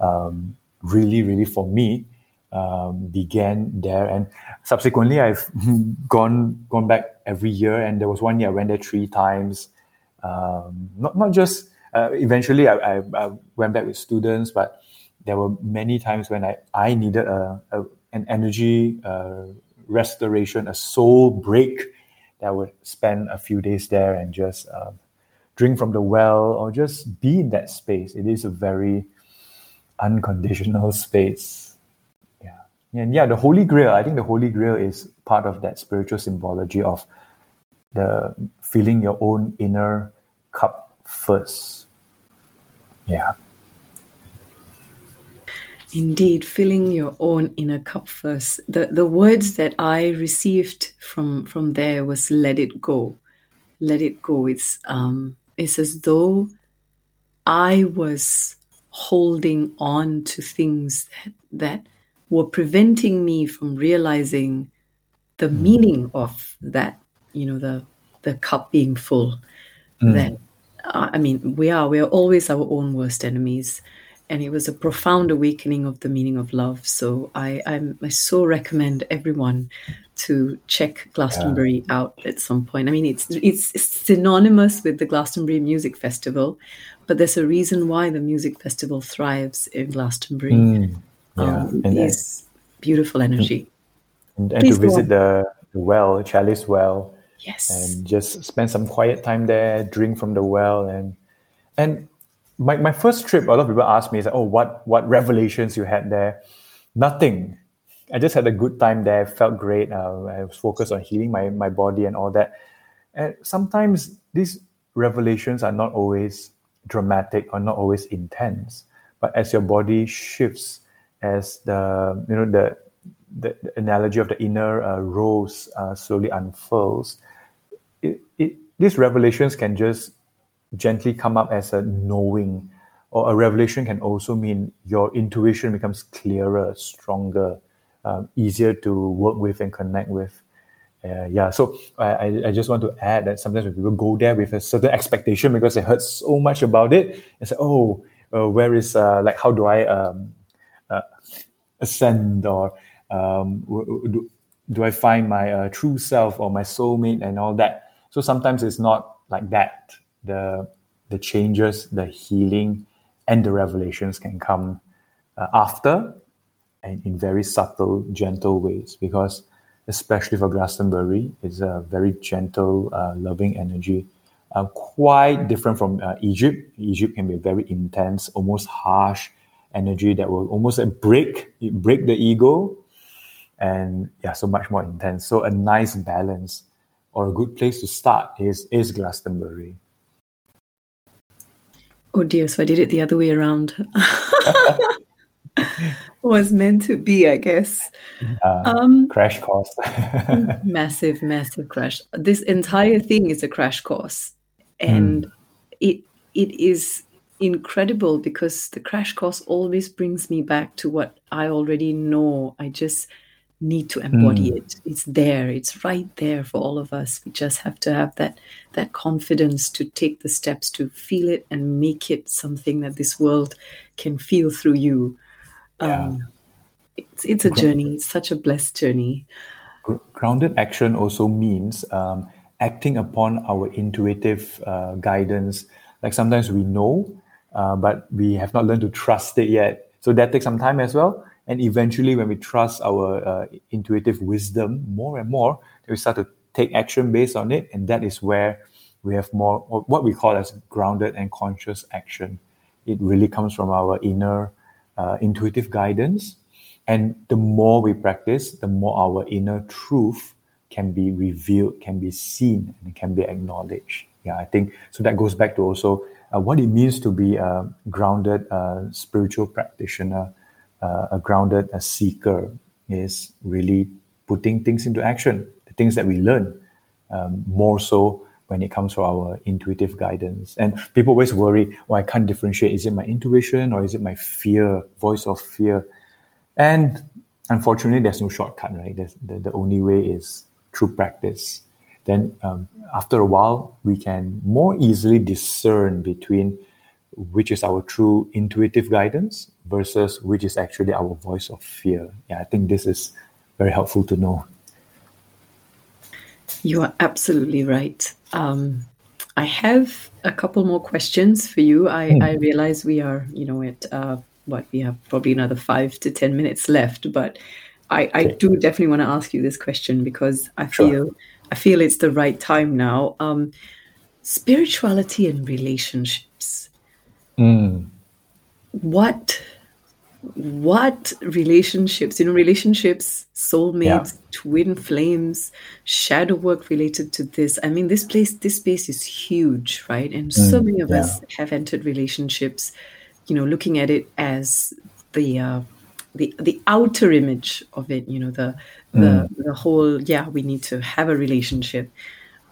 B: um, really really for me um, began there and subsequently i've gone gone back every year and there was one year i went there three times um, not, not just uh, eventually I, I, I, went back with students but there were many times when i, I needed a, a an energy uh, restoration a soul break that would spend a few days there and just uh, drink from the well or just be in that space. It is a very unconditional space. Yeah. And yeah, the Holy Grail, I think the Holy Grail is part of that spiritual symbology of the filling your own inner cup first. Yeah.
A: Indeed, filling your own inner cup first. The the words that I received from from there was let it go. Let it go. It's um it's as though I was holding on to things that, that were preventing me from realizing the mm. meaning of that, you know, the the cup being full. Mm. That uh, I mean, we are we are always our own worst enemies and it was a profound awakening of the meaning of love. So I, I'm, i so recommend everyone to check Glastonbury yeah. out at some point. I mean, it's it's synonymous with the Glastonbury Music Festival, but there's a reason why the music festival thrives in Glastonbury. Mm, yeah, um, and is beautiful energy.
B: And, and to visit the, the well, Chalice Well.
A: Yes.
B: And just spend some quiet time there, drink from the well, and and my, my first trip, a lot of people ask me, is like, oh, what what revelations you had there? Nothing. I just had a good time there, felt great. Uh, I was focused on healing my, my body and all that. And sometimes these revelations are not always dramatic or not always intense. But as your body shifts, as the you know the the, the analogy of the inner uh, rose uh, slowly unfurls, it, it, these revelations can just gently come up as a knowing or a revelation can also mean your intuition becomes clearer stronger um, easier to work with and connect with. Uh, yeah so I, I just want to add that sometimes when people go there with a certain expectation because they heard so much about it and say oh uh, where is uh, like how do i um, uh, ascend or um, do, do i find my uh, true self or my soulmate and all that? So sometimes it's not like that the the changes, the healing, and the revelations can come uh, after and in very subtle, gentle ways. Because especially for Glastonbury, it's a very gentle, uh, loving energy. Uh, quite different from uh, Egypt. Egypt can be a very intense, almost harsh energy that will almost break break the ego, and yeah, so much more intense. So a nice balance or a good place to start is is Glastonbury.
A: Oh dear, so I did it the other way around. was meant to be, I guess.
B: Uh, um, crash course.
A: massive, massive crash. This entire thing is a crash course, and mm. it it is incredible because the crash course always brings me back to what I already know. I just need to embody mm. it. It's there. It's right there for all of us. We just have to have that that confidence to take the steps to feel it and make it something that this world can feel through you. Yeah. Um, it's, it's a journey. It's such a blessed journey.
B: Grounded action also means um, acting upon our intuitive uh, guidance. Like sometimes we know, uh, but we have not learned to trust it yet. So that takes some time as well. And eventually, when we trust our uh, intuitive wisdom more and more, we start to take action based on it. And that is where we have more what we call as grounded and conscious action. It really comes from our inner uh, intuitive guidance. And the more we practice, the more our inner truth can be revealed, can be seen, and can be acknowledged. Yeah, I think so. That goes back to also uh, what it means to be a grounded uh, spiritual practitioner, uh, a grounded a seeker is really putting things into action, the things that we learn, um, more so when it comes to our intuitive guidance. And people always worry, oh, I can't differentiate. Is it my intuition or is it my fear, voice of fear? And unfortunately, there's no shortcut, right? the, the only way is through practice. Then um, after a while, we can more easily discern between which is our true intuitive guidance versus which is actually our voice of fear. Yeah, I think this is very helpful to know.
A: You are absolutely right. Um, I have a couple more questions for you. I, hmm. I realize we are, you know, at uh, what we have probably another five to ten minutes left, but I, I do definitely want to ask you this question because I feel sure. I feel it's the right time now. Um, spirituality and relationships. Mm. What what relationships, you know, relationships, soulmates, yeah. twin flames, shadow work related to this. I mean, this place, this space is huge, right? And mm, so many of yeah. us have entered relationships, you know, looking at it as the uh, the the outer image of it, you know, the the mm. the whole, yeah, we need to have a relationship.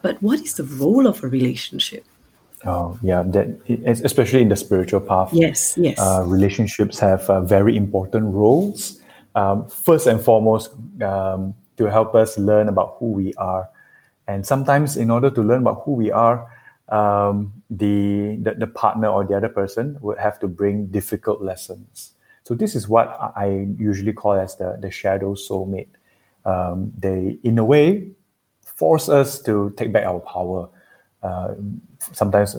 A: But what is the role of a relationship?
B: Oh, yeah, that especially in the spiritual path.
A: Yes, yes.
B: Uh, relationships have uh, very important roles. Um, first and foremost, um, to help us learn about who we are, and sometimes in order to learn about who we are, um, the, the the partner or the other person would have to bring difficult lessons. So this is what I usually call as the the shadow soulmate. Um, they, in a way, force us to take back our power sometimes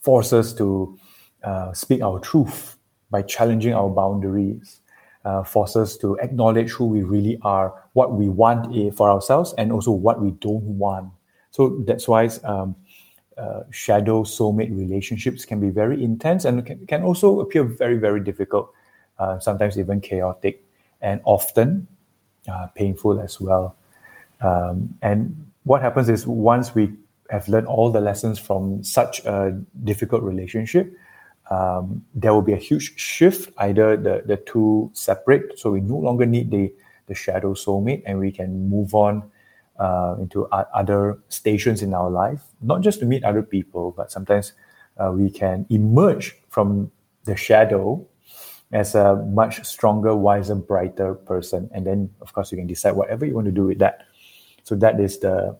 B: force us to uh, speak our truth by challenging our boundaries, uh, force us to acknowledge who we really are, what we want for ourselves, and also what we don't want. So that's why um, uh, shadow soulmate relationships can be very intense and can, can also appear very, very difficult, uh, sometimes even chaotic, and often uh, painful as well. Um, and what happens is once we have learned all the lessons from such a difficult relationship, um, there will be a huge shift. Either the, the two separate, so we no longer need the, the shadow soulmate, and we can move on uh, into other stations in our life, not just to meet other people, but sometimes uh, we can emerge from the shadow as a much stronger, wiser, brighter person. And then, of course, you can decide whatever you want to do with that. So that is the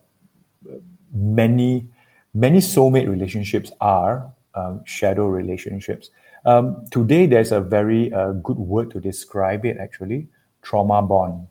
B: many many soulmate relationships are um, shadow relationships. Um, today, there's a very uh, good word to describe it. Actually, trauma bond.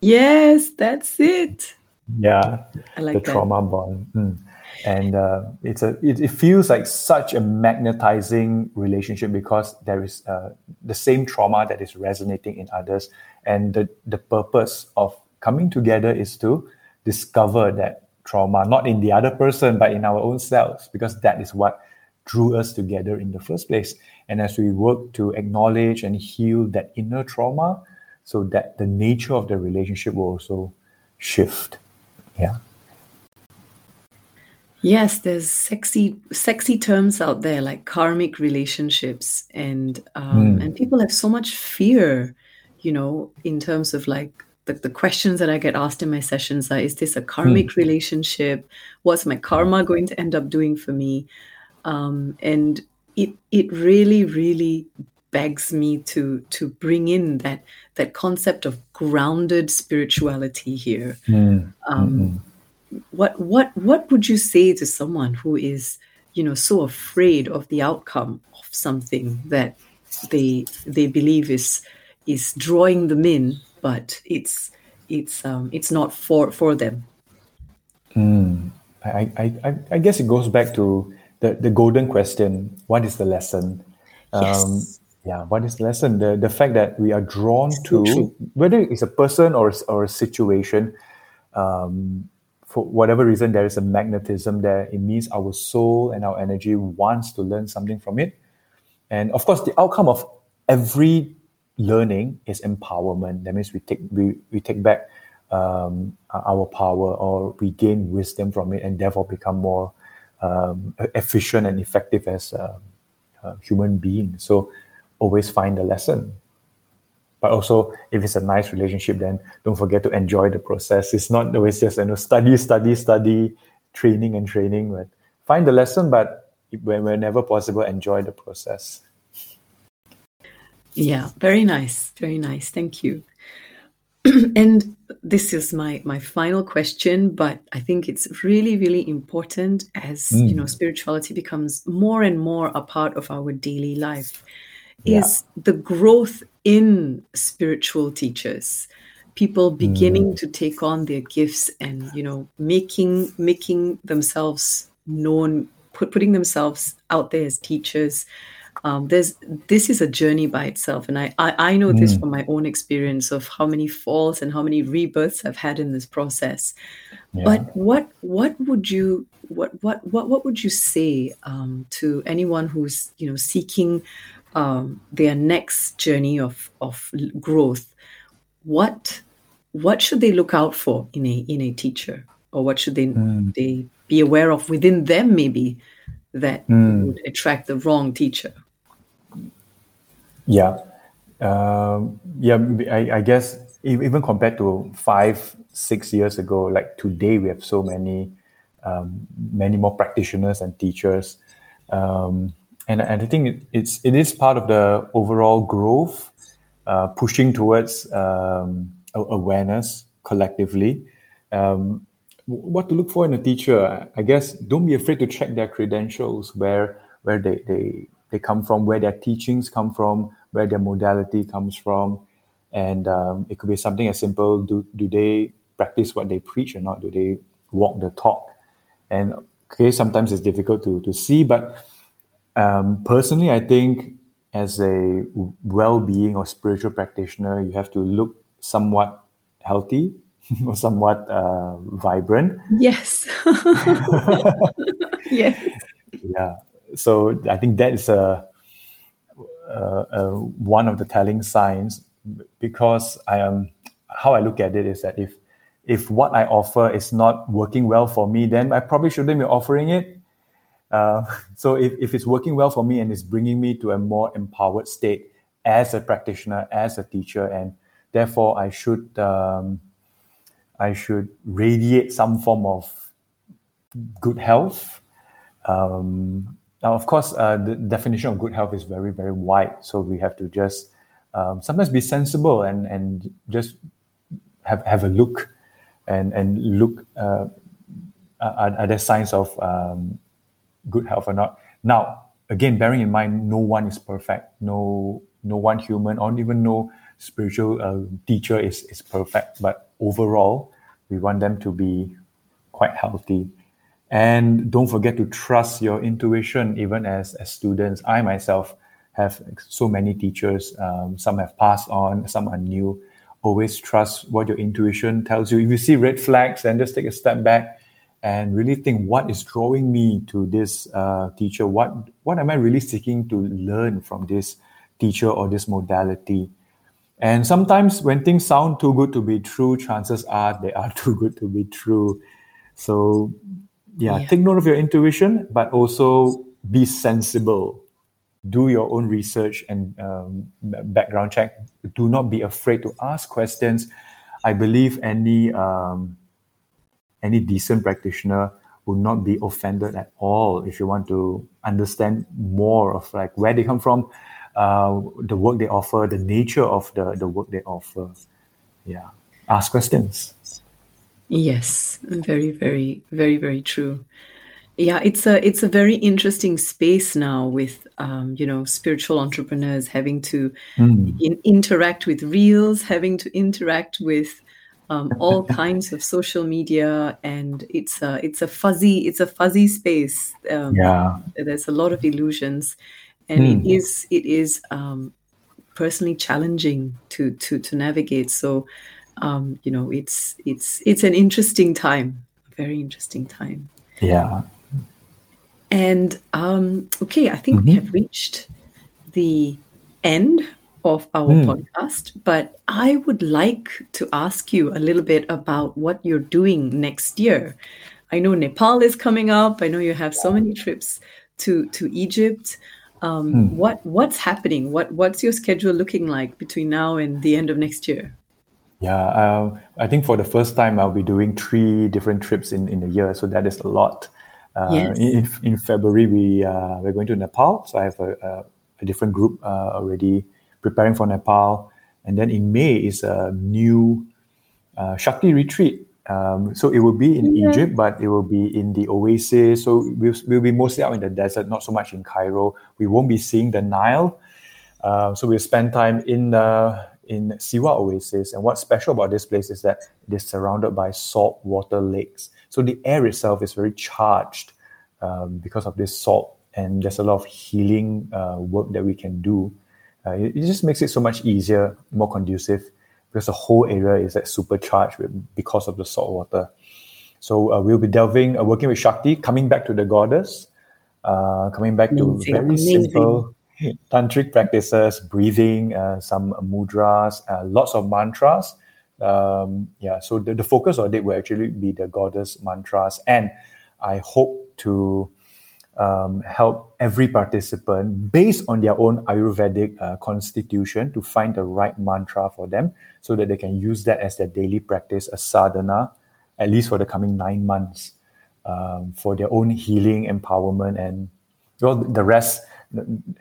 A: Yes, that's it.
B: Yeah, I like the that. trauma bond. Mm. And uh, it's a it, it, feels like such a magnetizing relationship because there is uh, the same trauma that is resonating in others, and the the purpose of coming together is to discover that trauma, not in the other person, but in our own selves, because that is what drew us together in the first place. And as we work to acknowledge and heal that inner trauma, so that the nature of the relationship will also shift. Yeah.
A: Yes, there's sexy, sexy terms out there like karmic relationships, and um, mm. and people have so much fear, you know, in terms of like the, the questions that I get asked in my sessions are Is this a karmic hmm. relationship? What's my karma going to end up doing for me? Um, and it, it really, really begs me to to bring in that that concept of grounded spirituality here.
B: Mm.
A: Um, what what what would you say to someone who is you know so afraid of the outcome of something that they they believe is is drawing them in, but it's it's um, it's not for for them.
B: Mm. I, I, I, I guess it goes back to the, the golden question what is the lesson? Um,
A: Yes.
B: yeah, what is the lesson? The, the fact that we are drawn to,
A: true.
B: whether it's a person or, or a situation, um, for whatever reason, there is a magnetism there. It means our soul and our energy wants to learn something from it. And of course, the outcome of every learning is empowerment. That means we take we, we take back um, our power or we gain wisdom from it, and therefore become more um, efficient and effective as human being. So always find the lesson. But also, if it's a nice relationship, then don't forget to enjoy the process. It's not always just you know study, study, study, training and training. But find the lesson, but whenever possible, enjoy the process.
A: Yeah, very nice, very nice. Thank you. and this is my my final question, but I think it's really really important as you hmm. know spirituality becomes more and more a part of our daily life.
B: Yeah.
A: Is the growth in spiritual teachers, people beginning hmm. to take on their gifts and you know making making themselves known, put, putting themselves out there as teachers um, there's this is a journey by itself. And I, I i know this from my own experience of how many falls and how many rebirths i've had in this process.
B: Yeah.
A: but what what would you what what what, what would you say um, to anyone who's you know seeking um, their next journey of of growth? What what should they look out for in a in a teacher? Or what should they they be aware of within them maybe that would attract the wrong teacher
B: Yeah, um, yeah. I, I guess even compared to five, six years ago, like today, we have so many, um, many more practitioners and teachers, um, and and I think it's it is part of the overall growth, uh, pushing towards um, awareness collectively. Um, what to look for in a teacher? I guess don't be afraid to check their credentials, where where they they they come from, where their teachings come from, where their modality comes from, and um, it could be something as simple: do do they practice what they preach or not? Do they walk the talk? And okay, sometimes it's difficult to to see, but um, personally, I think as a well-being or spiritual practitioner, you have to look somewhat healthy somewhat uh, vibrant.
A: yes yes
B: Yeah. So I think that is a, a, a one of the telling signs because I am how I look at it is that if if what I offer is not working well for me, then I probably shouldn't be offering it. Uh, so if, if it's working well for me and it's bringing me to a more empowered state as a practitioner, as a teacher, and therefore I should um, I should radiate some form of good health. Um, now, of course, uh, the definition of good health is very, very wide. So we have to just um, sometimes be sensible and and just have have a look and and look. Uh, are, are there signs of um, good health or not? Now, again, bearing in mind, no one is perfect. No, no one human or even no spiritual uh, teacher is is perfect. But overall, we want them to be quite healthy. And don't forget to trust your intuition, even as, as students. I myself have so many teachers. Um, some have passed on, some are new. Always trust what your intuition tells you. If you see red flags, then just take a step back and really think what is drawing me to this uh, teacher. What what am I really seeking to learn from this teacher or this modality? And sometimes when things sound too good to be true, chances are they are too good to be true. So yeah,
A: Yeah.
B: take note of your intuition, but also be sensible. Do your own research and um, background check. Do not be afraid to ask questions. I believe any um, any decent practitioner will not be offended at all if you want to understand more of like where they come from, uh, the work they offer, the nature of the, the work they offer. Yeah. Ask questions.
A: Yes, very, very, very, very true. Yeah, it's a it's a very interesting space now with um, you know spiritual entrepreneurs having to
B: Mm.
A: in, interact with reels, having to interact with um, all kinds of social media, and it's a it's a fuzzy it's a fuzzy space. Um,
B: Yeah.
A: there's a lot of illusions, and
B: Mm.
A: it is it is um, personally challenging to to to navigate. So um, you know, it's it's it's an interesting time, a very interesting time.
B: Yeah.
A: And um, okay, I think we
B: Mhm.
A: have reached the end of our
B: Mm.
A: podcast, but I would like to ask you a little bit about what you're doing next year. I know Nepal is coming up. I know you have so many trips to to Egypt. Um,
B: Mm.
A: What what's happening? What what's your schedule looking like between now and the end of next year?
B: Yeah, um, I think for the first time I'll be doing three different trips in, in a year, so that is a lot. Uh,
A: Yes.
B: in, in February we uh, we're going to Nepal, so I have a, a, a different group uh, already preparing for Nepal, and then in May is a new uh, Shakti retreat. Um, so it will be in
A: Yeah.
B: Egypt, but it will be in the oasis. So we'll, we'll be mostly out in the desert, not so much in Cairo. We won't be seeing the Nile. Uh, so we'll spend time in uh, in Siwa Oasis. And what's special about this place is that it is surrounded by salt water lakes. So the air itself is very charged um, because of this salt. And there's a lot of healing uh, work that we can do. Uh, it, it just makes it so much easier, more conducive, because the whole area is like supercharged with, because of the salt water. So uh, we'll be delving, uh, working with Shakti, coming back to the goddess, uh, coming back
A: Amazing,
B: to very
A: amazing.
B: simple tantric practices, breathing, uh, some mudras, uh, lots of mantras. Um, yeah, so the, the focus of it will actually be the goddess mantras, and I hope to um, help every participant based on their own Ayurvedic uh, constitution to find the right mantra for them so that they can use that as their daily practice, a sadhana, at least for the coming nine months, um, for their own healing, empowerment, and well, the rest,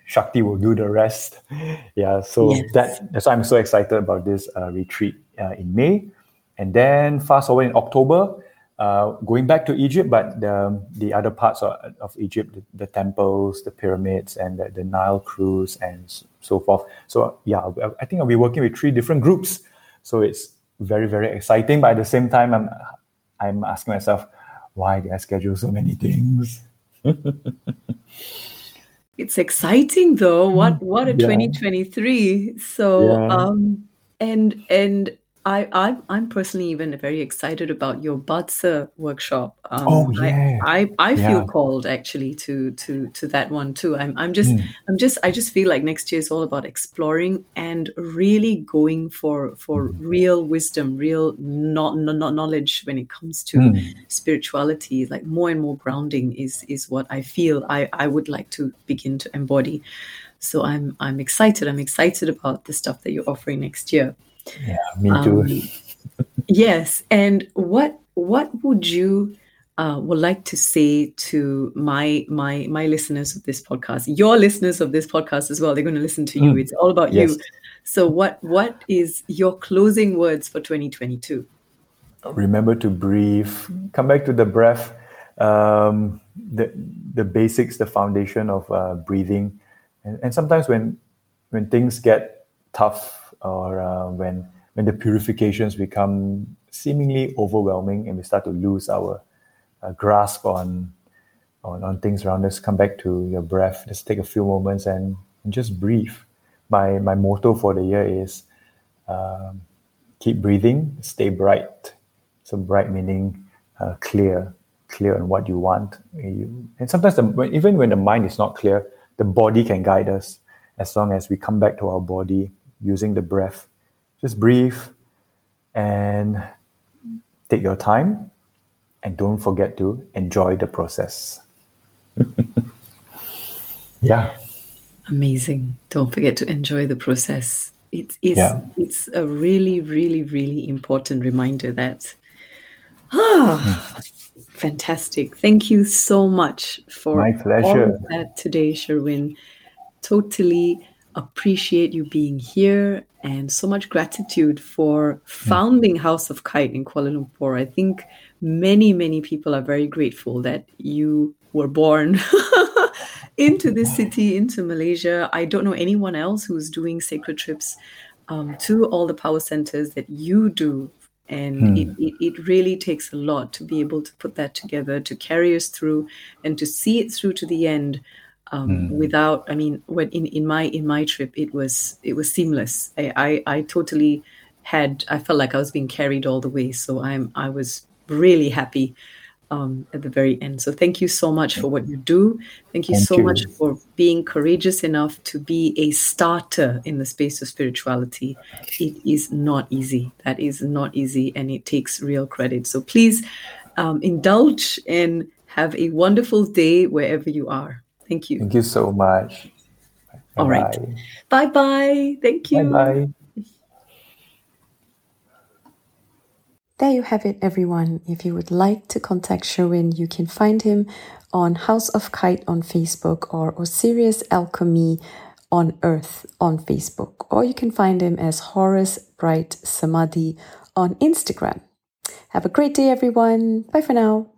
B: Shakti will do the rest. Yeah, so
A: Yes.
B: that, that's why I'm so excited about this uh, retreat uh, in May. And then fast forward in October, uh, going back to Egypt, but the, the other parts of, of Egypt, the, the temples, the pyramids, and the, the Nile cruise, and so forth. So, yeah, I- think I'll be working with three different groups. So it's very, very exciting. But at the same time, I'm, I'm asking myself, why did I schedule so many things?
A: It's exciting though. What what a
B: Yeah.
A: 2023. So
B: Yeah.
A: um and and I I'm I'm personally even very excited about your Bazi workshop. Um,
B: Oh, yeah.
A: I I, I feel
B: Yeah.
A: called actually to to to that one too. I'm I'm just
B: Mm.
A: I'm just I just feel like next year is all about exploring and really going for for
B: Mm-hmm.
A: real wisdom, real not no, no, knowledge when it comes to
B: Mm.
A: spirituality like more and more grounding is is what i feel i i would like to begin to embody so i'm i'm excited i'm excited about the stuff that you're offering next year
B: Yeah, me too.
A: Um, yes and what what would you uh, would like to say to my my my listeners of this podcast your listeners of this podcast as well they're going to listen to you
B: Mm.
A: it's all about
B: Yes.
A: you so what what is your closing words for 2022
B: remember to breathe come back to the breath um, the the basics the foundation of uh, breathing and, and sometimes when when things get tough or uh, when when the purifications become seemingly overwhelming and we start to lose our uh, grasp on, on on things around us come back to your breath just take a few moments and, and just breathe my my motto for the year is um, keep breathing, stay bright. So bright meaning uh, clear, clear on what you want. And sometimes the, even when the mind is not clear, the body can guide us as long as we come back to our body using the breath. Just breathe and take your time and don't forget to enjoy the process. yeah.
A: Amazing. Don't forget to enjoy the process. It is
B: Yeah.
A: it's a really, really, really important reminder that ah fantastic. Thank you so much for
B: My
A: all
B: pleasure.
A: of that today, Sherwin. Totally appreciate you being here and so much gratitude for founding House of Kite in Kuala Lumpur. I think many, many people are very grateful that you were born into this city, into Malaysia. I don't know anyone else who's doing sacred trips um, to all the power centers that you do. And it, it, it really takes a lot to be able to put that together, to carry us through, and to see it through to the end um, without i mean when in, in my in my trip it was it was seamless. I, I i totally had i felt like i was being carried all the way. So i'm i was really happy um, at the very end. So thank you so much for what you do. Thank you
B: Thank
A: so
B: you.
A: much for being courageous enough to be a starter in the space of spirituality. It is not easy. That is not easy and it takes real credit. So please um, indulge and have a wonderful day wherever you are thank you
B: Thank you so much.
A: All right. Bye bye. Thank you.
B: Bye bye.
A: There you have it, everyone. If you would like to contact Sherwin, you can find him on House of Kite on Facebook or Osirius Alchemy on Earth on Facebook, or you can find him as Horus Bright Samadhi on Instagram. Have a great day, everyone. Bye for now.